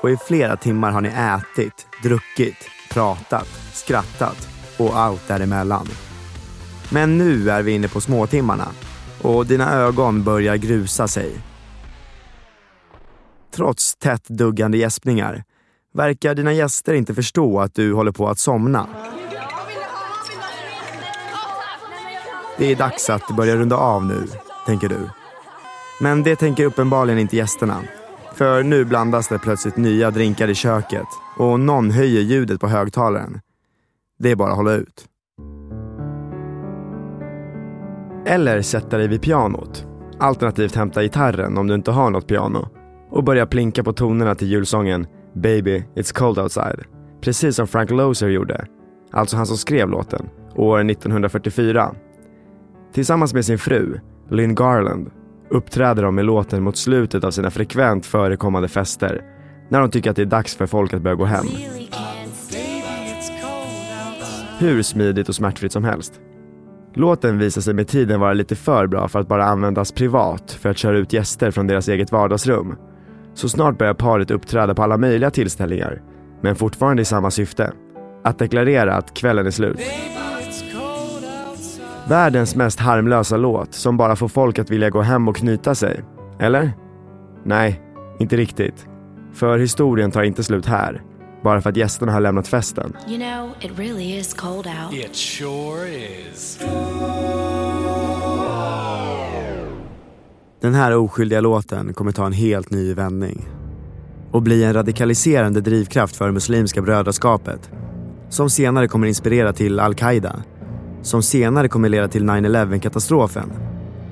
och i flera timmar har ni ätit, druckit, pratat, skrattat och allt däremellan. Men nu är vi inne på småtimmarna och dina ögon börjar grusa sig. Trots tätt duggande gäspningar verkar dina gäster inte förstå att du håller på att somna. Det är dags att börja runda av nu, tänker du. Men det tänker uppenbarligen inte gästerna. För nu blandas det plötsligt nya drinkar i köket och någon höjer ljudet på högtalaren. Det är bara att hålla ut. Eller sätta dig vid pianot. Alternativt hämta gitarren om du inte har något piano. Och börja plinka på tonerna till julsången Baby, it's cold outside. Precis som Frank Lozer gjorde. Alltså han som skrev låten, år 1944. Tillsammans med sin fru, Lynn Garland, uppträder de med låten mot slutet av sina frekvent förekommande fester. När de tycker att det är dags för folk att börja gå hem. Hur smidigt och smärtfritt som helst. Låten visar sig med tiden vara lite för bra för att bara användas privat för att köra ut gäster från deras eget vardagsrum. Så snart börjar paret uppträda på alla möjliga tillställningar, men fortfarande i samma syfte. Att deklarera att kvällen är slut. Världens mest harmlösa låt som bara får folk att vilja gå hem och knyta sig. Eller? Nej, inte riktigt. För historien tar inte slut här. Bara för att gästerna har lämnat festen. You know, it really is cold out. It sure is. Den här oskyldiga låten kommer ta en helt ny vändning. Och bli en radikaliserande drivkraft för Muslimska brödraskapet. Som senare kommer inspirera till Al-Qaida. Som senare kommer leda till 9-11-katastrofen.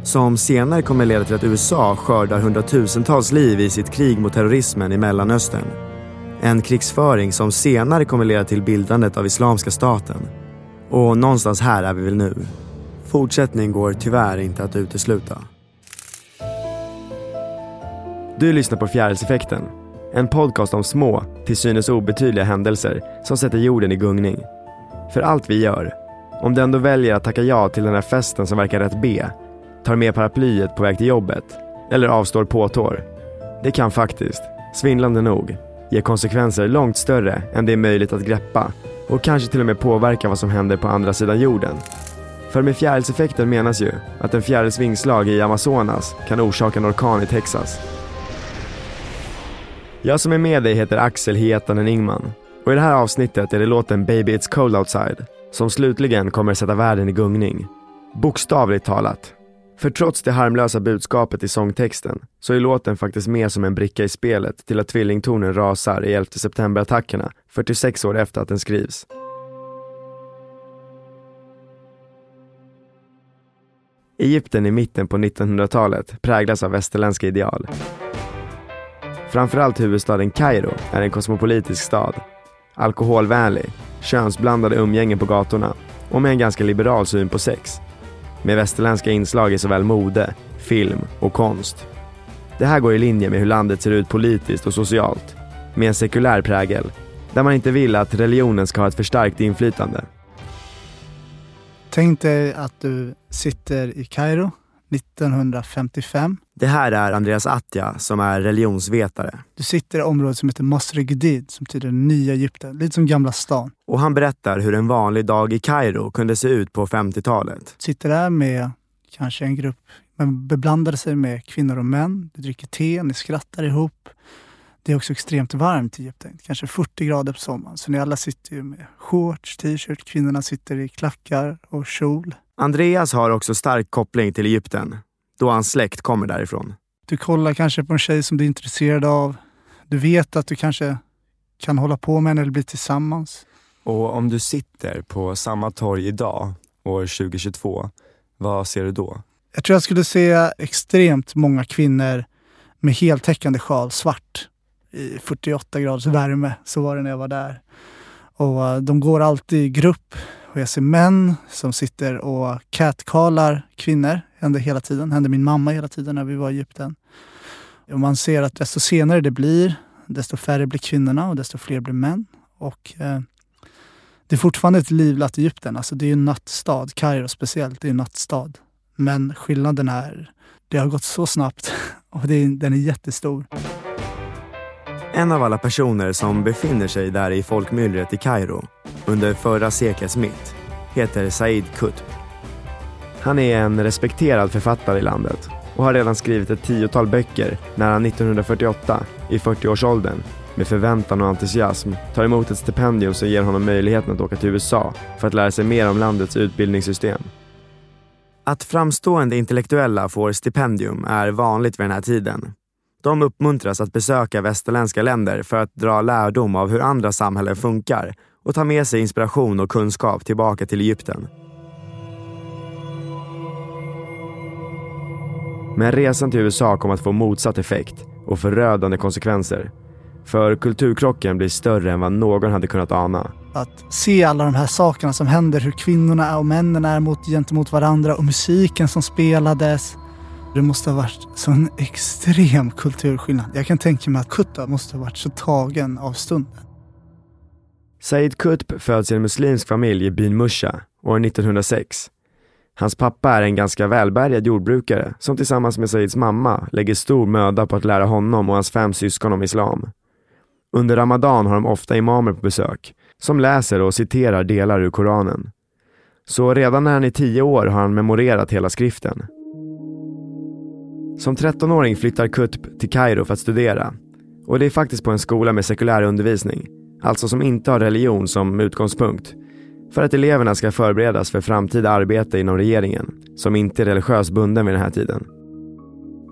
Som senare kommer leda till att USA skördar hundratusentals liv i sitt krig mot terrorismen i Mellanöstern. En krigsföring som senare kommer leda till bildandet av Islamiska staten. Och någonstans här är vi väl nu. Fortsättning går tyvärr inte att utesluta. Du lyssnar på Fjärilseffekten. En podcast om små, till synes obetydliga händelser som sätter jorden i gungning. För allt vi gör, om du ändå väljer att tacka ja till den här festen som verkar rätt B, tar med paraplyet på väg till jobbet eller avstår påtår. Det kan faktiskt, svindlande nog, ge konsekvenser långt större än det är möjligt att greppa och kanske till och med påverka vad som händer på andra sidan jorden. För med fjärilseffekten menas ju att en fjärils vingslag i Amazonas kan orsaka en orkan i Texas. Jag som är med dig heter Axel Hietanen Ingman och i det här avsnittet är det låten Baby It's Cold Outside som slutligen kommer sätta världen i gungning. Bokstavligt talat. För trots det harmlösa budskapet i sångtexten så är låten faktiskt mer som en bricka i spelet till att tvillingtornen rasar i 11 september-attackerna 46 år efter att den skrivs. Egypten i mitten på 1900-talet präglas av västerländska ideal. Framförallt huvudstaden Kairo är en kosmopolitisk stad. Alkoholvänlig, könsblandade umgängen på gatorna och med en ganska liberal syn på sex. Med västerländska inslag i såväl mode, film och konst. Det här går i linje med hur landet ser ut politiskt och socialt. Med en sekulär prägel, där man inte vill att religionen ska ha ett förstärkt inflytande. Tänk dig att du sitter i Kairo 1955. Det här är Andreas Atja som är religionsvetare. Du sitter i området som heter Masr Gdid som betyder nya Egypten, lite som Gamla stan. Och han berättar hur en vanlig dag i Kairo kunde se ut på 50-talet. Sitter där med kanske en grupp, men beblandade sig med kvinnor och män. Du dricker te, ni skrattar ihop. Det är också extremt varmt i Egypten, kanske 40 grader på sommaren. Så ni alla sitter ju med shorts, t-shirt, kvinnorna sitter i klackar och kjol. Andreas har också stark koppling till Egypten, då hans släkt kommer därifrån. Du kollar kanske på en tjej som du är intresserad av. Du vet att du kanske kan hålla på med henne eller bli tillsammans. Och om du sitter på samma torg idag, år 2022, vad ser du då? Jag tror jag skulle se extremt många kvinnor med heltäckande sjal, svart, i 48 graders värme. Så var det när jag var där. Och uh, de går alltid i grupp. Och jag ser män som sitter och catcallar kvinnor. Hände hela tiden. Hände min mamma hela tiden när vi var i Egypten. Och man ser att desto senare det blir, desto färre blir kvinnorna och desto fler blir män. Och eh, det är fortfarande ett livlat Egypten. Alltså det är en nattstad. Kairo speciellt, det är en nattstad. Men skillnaden är, det har gått så snabbt och det är, den är jättestor. En av alla personer som befinner sig där i folkmyllret i Kairo under förra seklets mitt heter Said Kutb. Han är en respekterad författare i landet och har redan skrivit ett tiotal böcker när han 1948, i 40-årsåldern, med förväntan och entusiasm tar emot ett stipendium som ger honom möjligheten att åka till USA för att lära sig mer om landets utbildningssystem. Att framstående intellektuella får stipendium är vanligt vid den här tiden. De uppmuntras att besöka västerländska länder för att dra lärdom av hur andra samhällen funkar och ta med sig inspiration och kunskap tillbaka till Egypten. Men resan till USA kom att få motsatt effekt och förödande konsekvenser. För kulturkrocken blir större än vad någon hade kunnat ana. Att se alla de här sakerna som händer, hur kvinnorna och männen är mot, gentemot varandra och musiken som spelades. Det måste ha varit så en extrem kulturskillnad. Jag kan tänka mig att Kutta måste ha varit så tagen av stunden. Said Qutb föds i en muslimsk familj i byn Musha år 1906. Hans pappa är en ganska välbärgad jordbrukare som tillsammans med Saids mamma lägger stor möda på att lära honom och hans fem syskon om islam. Under Ramadan har de ofta imamer på besök som läser och citerar delar ur Koranen. Så redan när han är tio år har han memorerat hela skriften. Som 13-åring flyttar Kutb till Kairo för att studera. Och det är faktiskt på en skola med sekulär undervisning, alltså som inte har religion som utgångspunkt. För att eleverna ska förberedas för framtida arbete inom regeringen, som inte är religiöst bunden vid den här tiden.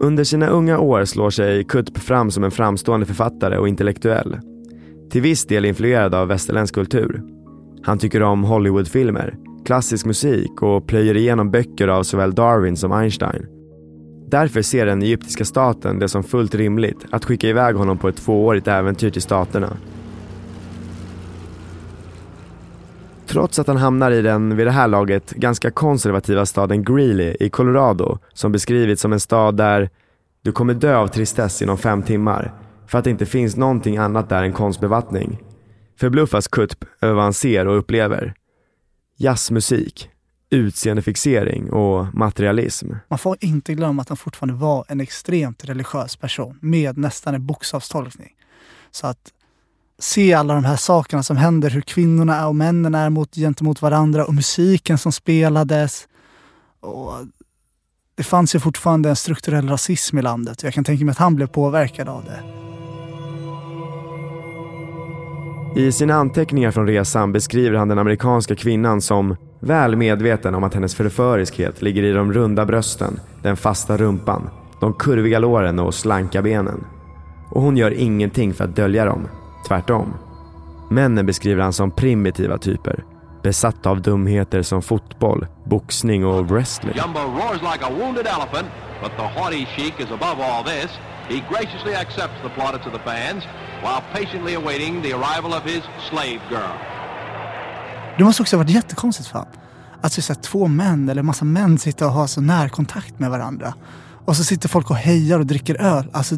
Under sina unga år slår sig Kutp fram som en framstående författare och intellektuell. Till viss del influerad av västerländsk kultur. Han tycker om Hollywoodfilmer, klassisk musik och plöjer igenom böcker av såväl Darwin som Einstein. Därför ser den egyptiska staten det som fullt rimligt att skicka iväg honom på ett tvåårigt äventyr till staterna. Trots att han hamnar i den, vid det här laget, ganska konservativa staden Greeley i Colorado, som beskrivits som en stad där du kommer dö av tristess inom fem timmar, för att det inte finns någonting annat där än konstbevattning. Förbluffas Kutp över vad han ser och upplever. Jazzmusik, utseendefixering och materialism. Man får inte glömma att han fortfarande var en extremt religiös person med nästan en bokstavstolkning. Så att se alla de här sakerna som händer, hur kvinnorna och männen är mot, gentemot varandra och musiken som spelades. Och det fanns ju fortfarande en strukturell rasism i landet. Jag kan tänka mig att han blev påverkad av det. I sina anteckningar från resan beskriver han den amerikanska kvinnan som väl medveten om att hennes förföriskhet ligger i de runda brösten, den fasta rumpan, de kurviga låren och slanka benen. Och hon gör ingenting för att dölja dem. Tvärtom. Männen beskriver han som primitiva typer. Besatta av dumheter som fotboll, boxning och wrestling. Jumbo roars like a wounded elephant, but the haughty sheik is above all this. He graciously accepts the plaudits of the fans while patiently awaiting the arrival of his slave girl. Det måste också ha varit jättekonstigt för honom. Att se två män eller massa män sitta och ha så närkontakt med varandra. Och så sitter folk och hejar och dricker öl. Alltså,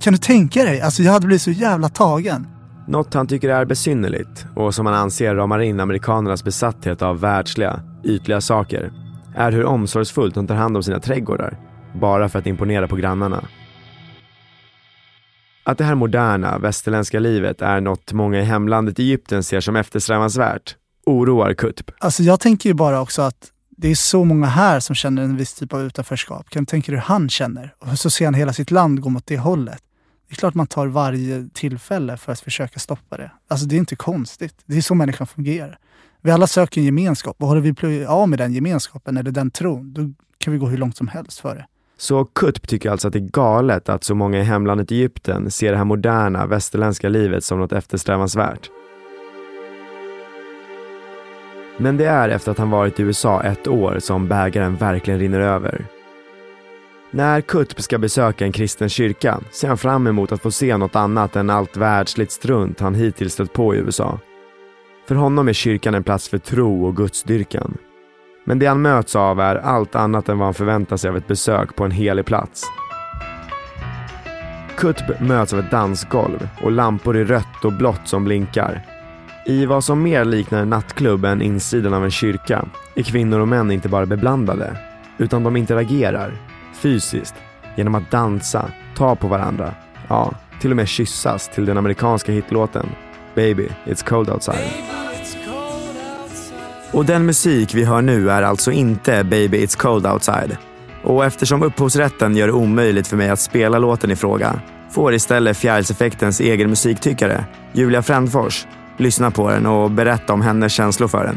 kan du tänka dig? Alltså, jag hade blivit så jävla tagen. Något han tycker är besynnerligt och som han anser ramar in amerikanernas besatthet av världsliga, ytliga saker är hur omsorgsfullt de tar hand om sina trädgårdar, bara för att imponera på grannarna. Att det här moderna, västerländska livet är något många i hemlandet Egypten ser som eftersträvansvärt oroar Kutb. Alltså jag tänker ju bara också att det är så många här som känner en viss typ av utanförskap. Kan du tänka dig hur han känner? Och så ser han hela sitt land gå mot det hållet. Det är klart man tar varje tillfälle för att försöka stoppa det. Alltså det är inte konstigt. Det är så människan fungerar. Vi alla söker en gemenskap och håller vi av med den gemenskapen eller den tron, då kan vi gå hur långt som helst för det. Så Kutb tycker alltså att det är galet att så många i hemlandet Egypten ser det här moderna västerländska livet som något eftersträvansvärt. Men det är efter att han varit i USA ett år som bägaren verkligen rinner över. När Kutb ska besöka en kristen kyrka ser han fram emot att få se något annat än allt världsligt strunt han hittills stött på i USA. För honom är kyrkan en plats för tro och gudsdyrkan. Men det han möts av är allt annat än vad han förväntar sig av ett besök på en helig plats. Kutb möts av ett dansgolv och lampor i rött och blått som blinkar. I vad som mer liknar en nattklubb än insidan av en kyrka är kvinnor och män inte bara beblandade, utan de interagerar, fysiskt, genom att dansa, ta på varandra, ja, till och med kyssas till den amerikanska hitlåten Baby, it's cold outside. Och den musik vi hör nu är alltså inte Baby It's Cold Outside. Och eftersom upphovsrätten gör det omöjligt för mig att spela låten i fråga får istället Fjärilseffektens egen musiktyckare, Julia Frändfors, lyssna på den och berätta om hennes känslor för den.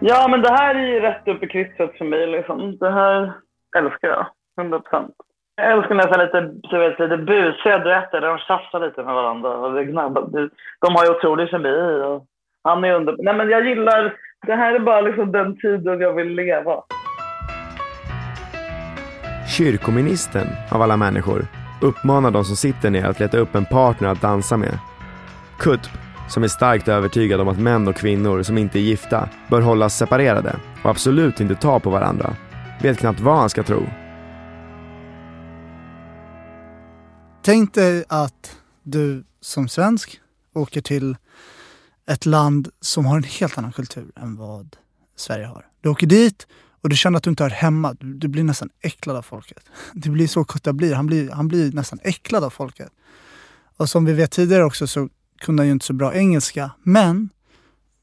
Ja, men det här är ju rätt upp i krysset för mig. Liksom. Det här älskar jag, 100 procent. Jag älskar nästan lite, du vet, lite busiga duetter där de tjafsar lite med varandra. Och det de har ju otrolig kemi. Och han är under... Nej, men jag gillar... Det här är bara liksom den tiden jag vill leva. Kyrkoministern, av alla människor, uppmanar de som sitter ner att leta upp en partner att dansa med. Kutb, som är starkt övertygad om att män och kvinnor som inte är gifta bör hållas separerade och absolut inte ta på varandra, vet knappt vad han ska tro. Tänk dig att du som svensk åker till ett land som har en helt annan kultur än vad Sverige har. Du åker dit och du känner att du inte hör hemma. Du, du blir nästan äcklad av folket. Det blir så Kutta blir. Han, blir. han blir nästan äcklad av folket. Och som vi vet tidigare också så kunde han ju inte så bra engelska. Men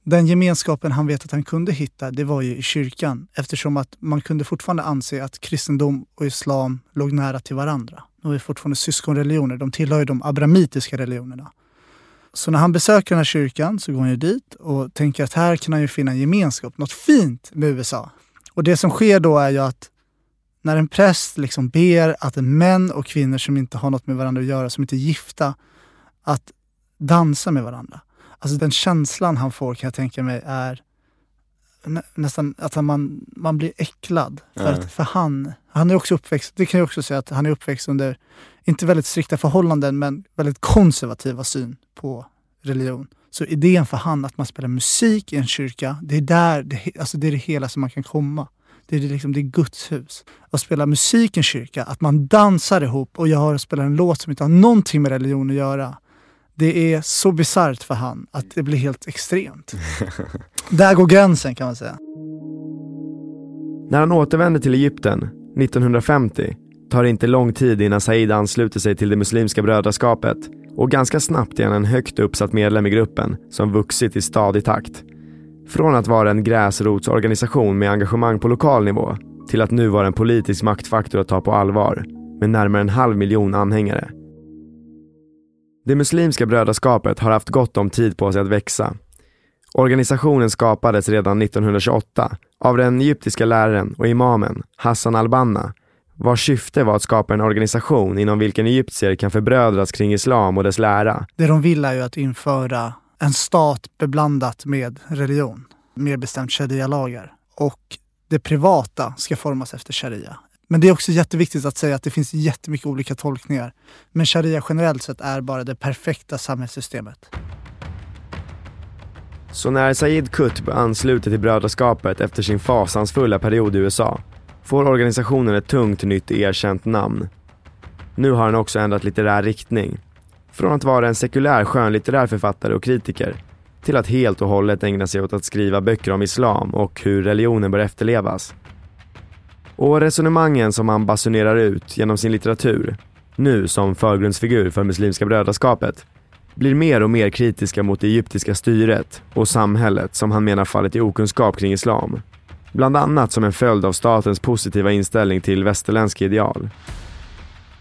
den gemenskapen han vet att han kunde hitta, det var ju i kyrkan. Eftersom att man kunde fortfarande anse att kristendom och islam låg nära till varandra. De är fortfarande syskonreligioner. De tillhör ju de abramitiska religionerna. Så när han besöker den här kyrkan så går han ju dit och tänker att här kan han ju finna en gemenskap, något fint med USA. Och det som sker då är ju att när en präst liksom ber att män och kvinnor som inte har något med varandra att göra, som inte är gifta, att dansa med varandra. Alltså den känslan han får kan jag tänka mig är nä nästan att man, man blir äcklad. För, mm. att, för han, han är också uppväxt, det kan jag också säga att han är uppväxt under, inte väldigt strikta förhållanden, men väldigt konservativa syn på religion. Så idén för han att man spelar musik i en kyrka, det är där det, alltså det, är det hela som man kan komma. Det är, liksom, det är Guds hus. Att spela musik i en kyrka, att man dansar ihop och jag spelar en låt som inte har någonting med religion att göra. Det är så bisarrt för han att det blir helt extremt. Där går gränsen kan man säga. När han återvänder till Egypten 1950 tar det inte lång tid innan Said ansluter sig till det muslimska brödraskapet och ganska snabbt är han en högt uppsatt medlem i gruppen som vuxit i stadig takt. Från att vara en gräsrotsorganisation med engagemang på lokal nivå till att nu vara en politisk maktfaktor att ta på allvar med närmare en halv miljon anhängare. Det muslimska brödraskapet har haft gott om tid på sig att växa. Organisationen skapades redan 1928 av den egyptiska läraren och imamen Hassan al-Banna vars syfte var att skapa en organisation inom vilken egyptier kan förbrödras kring islam och dess lära. Det de vill är ju att införa en stat beblandat med religion, mer bestämt sharia-lagar. Och det privata ska formas efter sharia. Men det är också jätteviktigt att säga att det finns jättemycket olika tolkningar. Men sharia generellt sett är bara det perfekta samhällssystemet. Så när Said Qutb ansluter till brödraskapet efter sin fasansfulla period i USA får organisationen ett tungt nytt erkänt namn. Nu har han också ändrat litterär riktning. Från att vara en sekulär skönlitterär författare och kritiker till att helt och hållet ägna sig åt att skriva böcker om islam och hur religionen bör efterlevas. Och resonemangen som han basunerar ut genom sin litteratur, nu som förgrundsfigur för Muslimska brödraskapet, blir mer och mer kritiska mot det egyptiska styret och samhället som han menar fallit i okunskap kring islam. Bland annat som en följd av statens positiva inställning till västerländska ideal.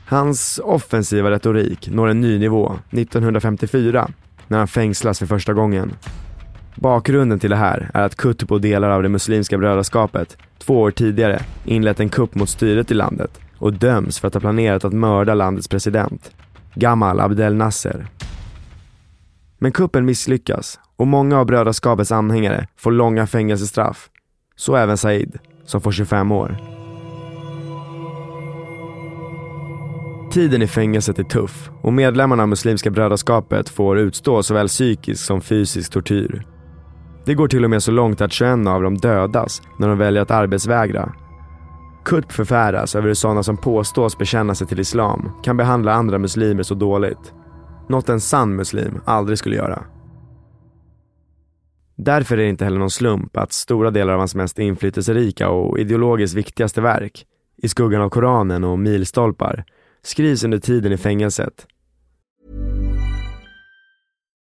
Hans offensiva retorik når en ny nivå 1954 när han fängslas för första gången. Bakgrunden till det här är att Qutb och delar av det muslimska brödraskapet två år tidigare inlett en kupp mot styret i landet och döms för att ha planerat att mörda landets president, Gamal Abdel Nasser. Men kuppen misslyckas och många av brödraskapets anhängare får långa fängelsestraff. Så även Said, som får 25 år. Tiden i fängelset är tuff och medlemmarna av Muslimska brödraskapet får utstå såväl psykisk som fysisk tortyr. Det går till och med så långt att 21 av dem dödas när de väljer att arbetsvägra. Kutb förfäras över hur sådana som påstås bekänna sig till islam kan behandla andra muslimer så dåligt. Något en sann muslim aldrig skulle göra. Därför är det inte heller någon slump att stora delar av hans mest inflytelserika och ideologiskt viktigaste verk, I skuggan av Koranen och Milstolpar, skrivs under tiden i fängelset.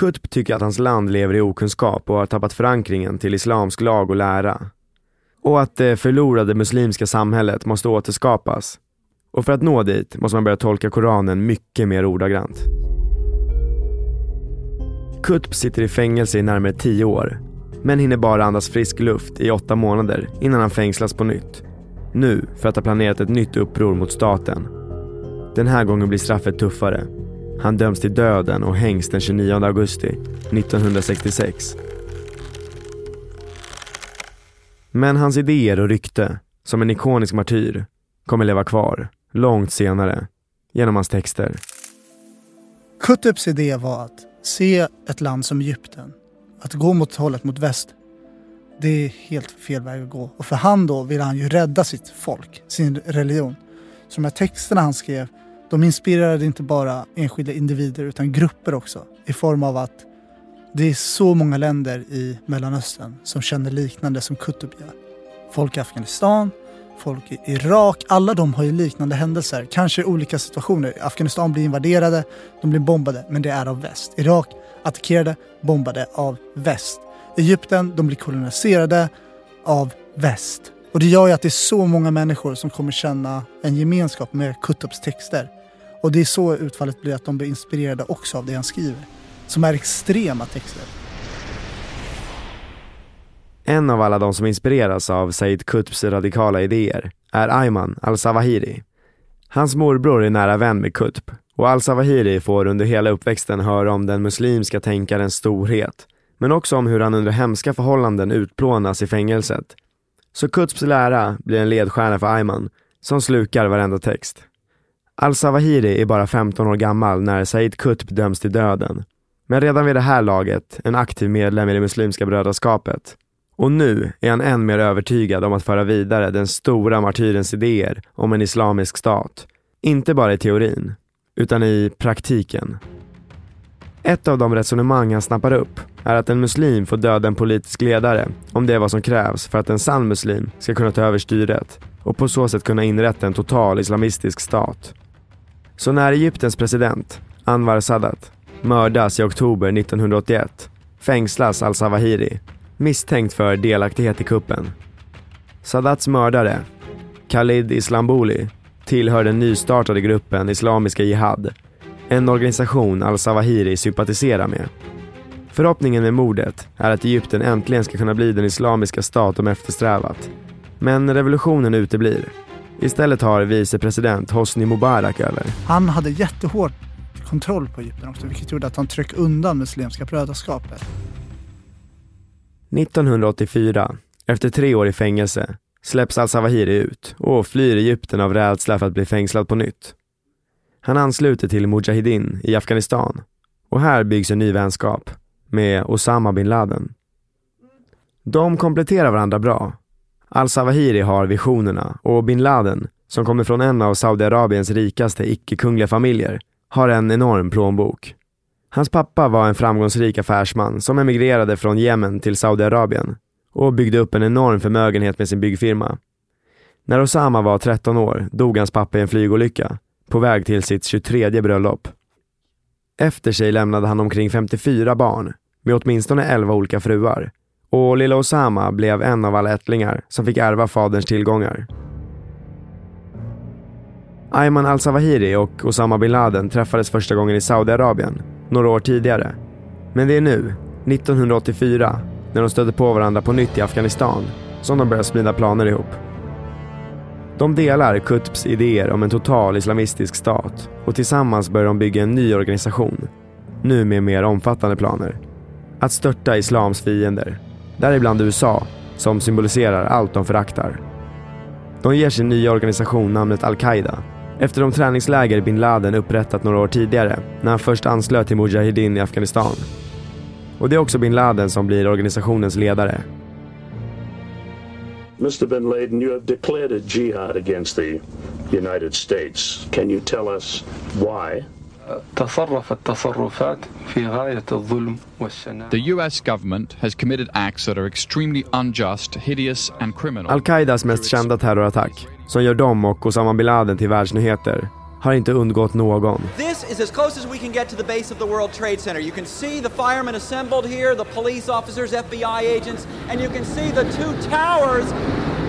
Qutb tycker att hans land lever i okunskap och har tappat förankringen till islamsk lag och lära. Och att det förlorade muslimska samhället måste återskapas. Och för att nå dit måste man börja tolka Koranen mycket mer ordagrant. Qutb sitter i fängelse i närmare tio år, men hinner bara andas frisk luft i åtta månader innan han fängslas på nytt. Nu för att ha planerat ett nytt uppror mot staten. Den här gången blir straffet tuffare. Han döms till döden och hängs den 29 augusti 1966. Men hans idéer och rykte, som en ikonisk martyr, kommer leva kvar långt senare genom hans texter. Kutups idé var att se ett land som Egypten, att gå mot hållet mot väst, det är helt fel väg att gå. Och för han då ville han ju rädda sitt folk, sin religion. Så de här texterna han skrev, de inspirerade inte bara enskilda individer utan grupper också. I form av att det är så många länder i Mellanöstern som känner liknande som Kutub. gör. Folk i Afghanistan, folk i Irak, alla de har ju liknande händelser. Kanske i olika situationer. Afghanistan blir invaderade, de blir bombade, men det är av väst. Irak attackerade, bombade av väst. Egypten, de blir koloniserade av väst. Och det gör ju att det är så många människor som kommer känna en gemenskap med Kutubs texter. Och det är så utfallet blir att de blir inspirerade också av det han skriver. Som är extrema texter. En av alla de som inspireras av Said Qutbs radikala idéer är Ayman al-Zawahiri. Hans morbror är nära vän med Qutb och al-Zawahiri får under hela uppväxten höra om den muslimska tänkarens storhet, men också om hur han under hemska förhållanden utplånas i fängelset. Så Qutbs lära blir en ledstjärna för Ayman, som slukar varenda text. Al-Zawahiri är bara 15 år gammal när Said Qutb döms till döden, men redan vid det här laget en aktiv medlem i det muslimska brödraskapet. Och nu är han än mer övertygad om att föra vidare den stora martyrens idéer om en islamisk stat. Inte bara i teorin, utan i praktiken. Ett av de resonemang han snappar upp är att en muslim får döda en politisk ledare om det är vad som krävs för att en sann muslim ska kunna ta över styret och på så sätt kunna inrätta en total islamistisk stat. Så när Egyptens president, Anwar Sadat, mördas i oktober 1981 fängslas al-Zawahiri misstänkt för delaktighet i kuppen. Sadats mördare, Khalid Islambouli, tillhör den nystartade gruppen Islamiska Jihad. En organisation al-Zawahiri sympatiserar med. Förhoppningen med mordet är att Egypten äntligen ska kunna bli den islamiska stat de eftersträvat. Men revolutionen uteblir. Istället har vicepresident Hosni Mubarak över. Han hade jättehård kontroll på Egypten också, vilket gjorde att han tryckte undan Muslimska brödraskapet. 1984, efter tre år i fängelse, släpps al-Zawahiri ut och flyr Egypten av rädsla för att bli fängslad på nytt. Han ansluter till Mujahedin i Afghanistan och här byggs en ny vänskap med Osama bin Laden. De kompletterar varandra bra. Al-Zawahiri har visionerna och bin Laden, som kommer från en av Saudiarabiens rikaste icke-kungliga familjer, har en enorm plånbok. Hans pappa var en framgångsrik affärsman som emigrerade från Jemen till Saudiarabien och byggde upp en enorm förmögenhet med sin byggfirma. När Osama var 13 år dog hans pappa i en flygolycka på väg till sitt 23 bröllop. Efter sig lämnade han omkring 54 barn med åtminstone 11 olika fruar och lilla Osama blev en av alla ättlingar som fick ärva faderns tillgångar. Ayman al-Zawahiri och Osama bin Laden träffades första gången i Saudiarabien några år tidigare. Men det är nu, 1984, när de stötte på varandra på nytt i Afghanistan, som de börjar smida planer ihop. De delar Qutbs idéer om en total islamistisk stat och tillsammans börjar de bygga en ny organisation, nu med mer omfattande planer. Att störta islams fiender, däribland USA, som symboliserar allt de föraktar. De ger sin nya organisation namnet Al-Qaida efter de träningsläger bin Laden upprättat några år tidigare när han först anslöt till Mujahedin i Afghanistan. Och det är också bin Laden som blir organisationens ledare. Mr. bin Laden, you have declared a jihad against the United States. Can you tell us why? The US government has committed acts that are extremely unjust, hideous and criminal. Al-Qaidas mest kända terrorattack, som gör dem och Osama bin Laden till världsnyheter, har inte undgått någon. This is as close as we can get to the base of the World Trade Center. You can see the firemen assembled here, the police officers, FBI agents, and you can see the two towers.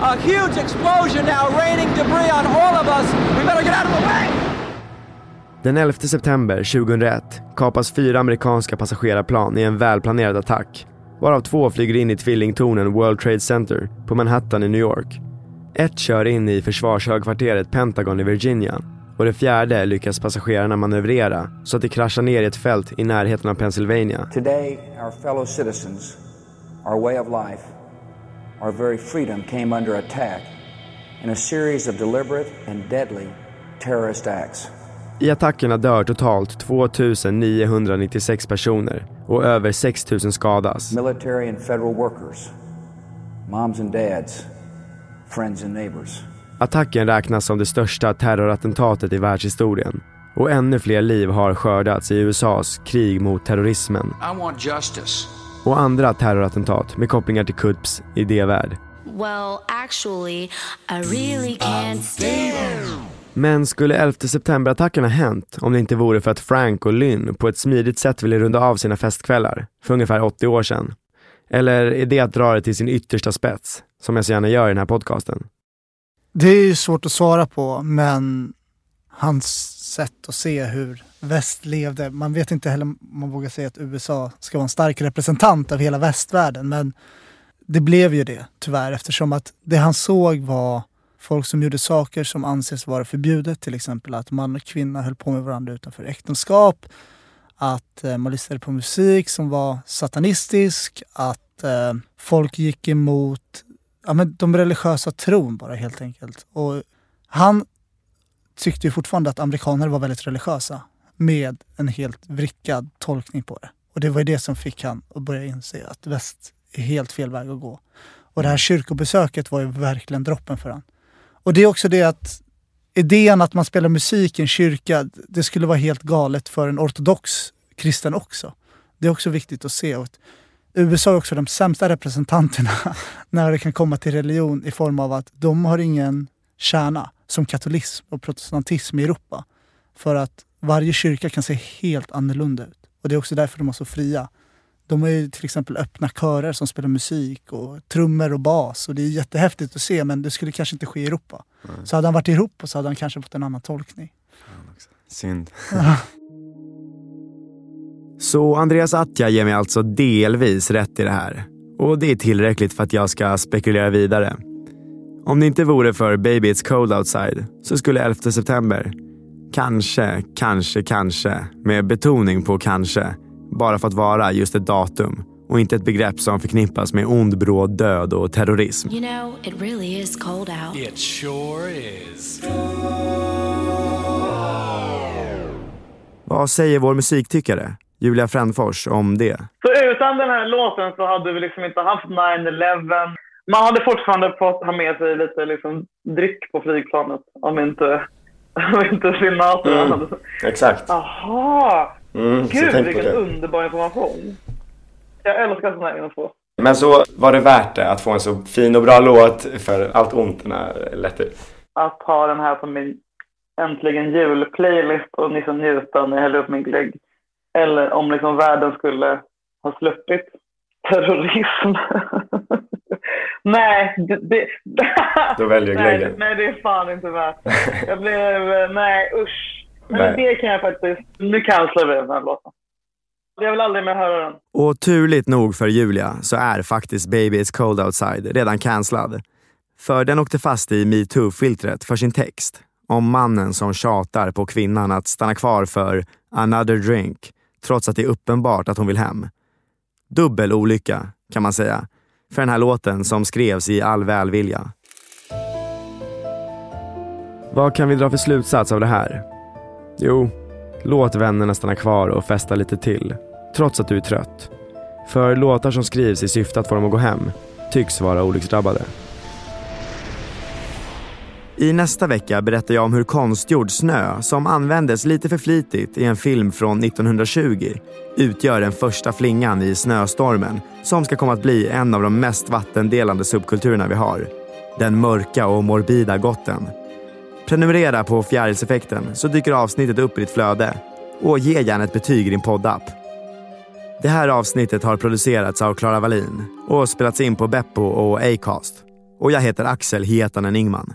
A huge explosion now raining debris on all of us. We better get out of the way. Den 11 september 2001 kapas fyra amerikanska passagerarplan i en välplanerad attack, varav två flyger in i tvillingtornen World Trade Center på Manhattan i New York. Ett kör in i försvarshögkvarteret Pentagon i Virginia och det fjärde lyckas passagerarna manövrera så att det kraschar ner i ett fält i närheten av Pennsylvania. Today, our fellow citizens, our way of life, our very freedom came under attack in a series of deliberate and deadly terrorist acts. I attackerna dör totalt 2996 personer och över 6000 skadas. Military and federal workers, moms and dads, friends and neighbors. Attacken räknas som det största terrorattentatet i världshistorien och ännu fler liv har skördats i USAs krig mot terrorismen I want justice. och andra terrorattentat med kopplingar till Qutbs idévärld. Well, actually, I really can't stay. Men skulle 11 september-attacken ha hänt om det inte vore för att Frank och Lynn på ett smidigt sätt ville runda av sina festkvällar för ungefär 80 år sedan? Eller är det att dra det till sin yttersta spets, som jag så gärna gör i den här podcasten? Det är ju svårt att svara på, men hans sätt att se hur väst levde. Man vet inte heller om man vågar säga att USA ska vara en stark representant av hela västvärlden, men det blev ju det tyvärr eftersom att det han såg var folk som gjorde saker som anses vara förbjudet, till exempel att man och kvinna höll på med varandra utanför äktenskap, att eh, man lyssnade på musik som var satanistisk, att eh, folk gick emot ja, men de religiösa tron bara helt enkelt. Och han tyckte ju fortfarande att amerikaner var väldigt religiösa med en helt vrickad tolkning på det. Och det var ju det som fick han att börja inse att väst är helt fel väg att gå. Och det här kyrkobesöket var ju verkligen droppen för honom. Och det är också det att idén att man spelar musik i en kyrka, det skulle vara helt galet för en ortodox kristen också. Det är också viktigt att se. Och att USA är också de sämsta representanterna när det kan komma till religion i form av att de har ingen kärna som katolism och protestantism i Europa. För att varje kyrka kan se helt annorlunda ut. Och det är också därför de är så fria. De är ju till exempel öppna körer som spelar musik och trummor och bas. Och det är jättehäftigt att se men det skulle kanske inte ske i Europa. Mm. Så hade han varit i Europa så hade han kanske fått en annan tolkning. Synd. Så Andreas Attja ger mig alltså delvis rätt i det här. Och det är tillräckligt för att jag ska spekulera vidare. Om det inte vore för Baby It's Cold Outside så skulle 11 september kanske, kanske, kanske, med betoning på kanske, bara fått vara just ett datum och inte ett begrepp som förknippas med ond bråd död och terrorism. You know, it really is cold out. It sure is. Vad säger vår musiktyckare, Julia Frändfors, om det? Så utan den här låten så hade vi liksom inte haft 9-11. Man hade fortfarande fått ha med sig lite liksom dryck på flygplanet om inte, om inte senatorn Mm, exakt. Jaha! Mm, Gud, vilken underbar information. Jag älskar sådana här info. Men så var det värt det att få en så fin och bra låt för allt ont den här lät ut. Att ha den här på min äntligen julplaylist och liksom njuta när jag häller upp min glögg. Eller om liksom världen skulle ha sluppit terrorism. nej, det, det, Då väljer jag nej, glöggen. nej, det är fan inte värt. Jag blev, eh, nej usch. Men Nej. det kan jag faktiskt, nu cancelar vi den här låten. Jag vill aldrig mer höra den. Och turligt nog för Julia så är faktiskt Baby It's Cold Outside redan cancellad. För den åkte fast i metoo-filtret för sin text om mannen som tjatar på kvinnan att stanna kvar för another drink trots att det är uppenbart att hon vill hem. Dubbel olycka kan man säga för den här låten som skrevs i all välvilja. Vad kan vi dra för slutsats av det här? Jo, låt vännerna stanna kvar och festa lite till, trots att du är trött. För låtar som skrivs i syfte att få dem att gå hem tycks vara olycksdrabbade. I nästa vecka berättar jag om hur konstgjord snö, som användes lite för flitigt i en film från 1920, utgör den första flingan i snöstormen som ska komma att bli en av de mest vattendelande subkulturerna vi har. Den mörka och morbida gotten. Prenumerera på Fjärilseffekten så dyker avsnittet upp i ditt flöde. Och ge gärna ett betyg i din poddapp. Det här avsnittet har producerats av Klara Wallin och spelats in på Beppo och Acast. Och jag heter Axel Hietanen Ingman.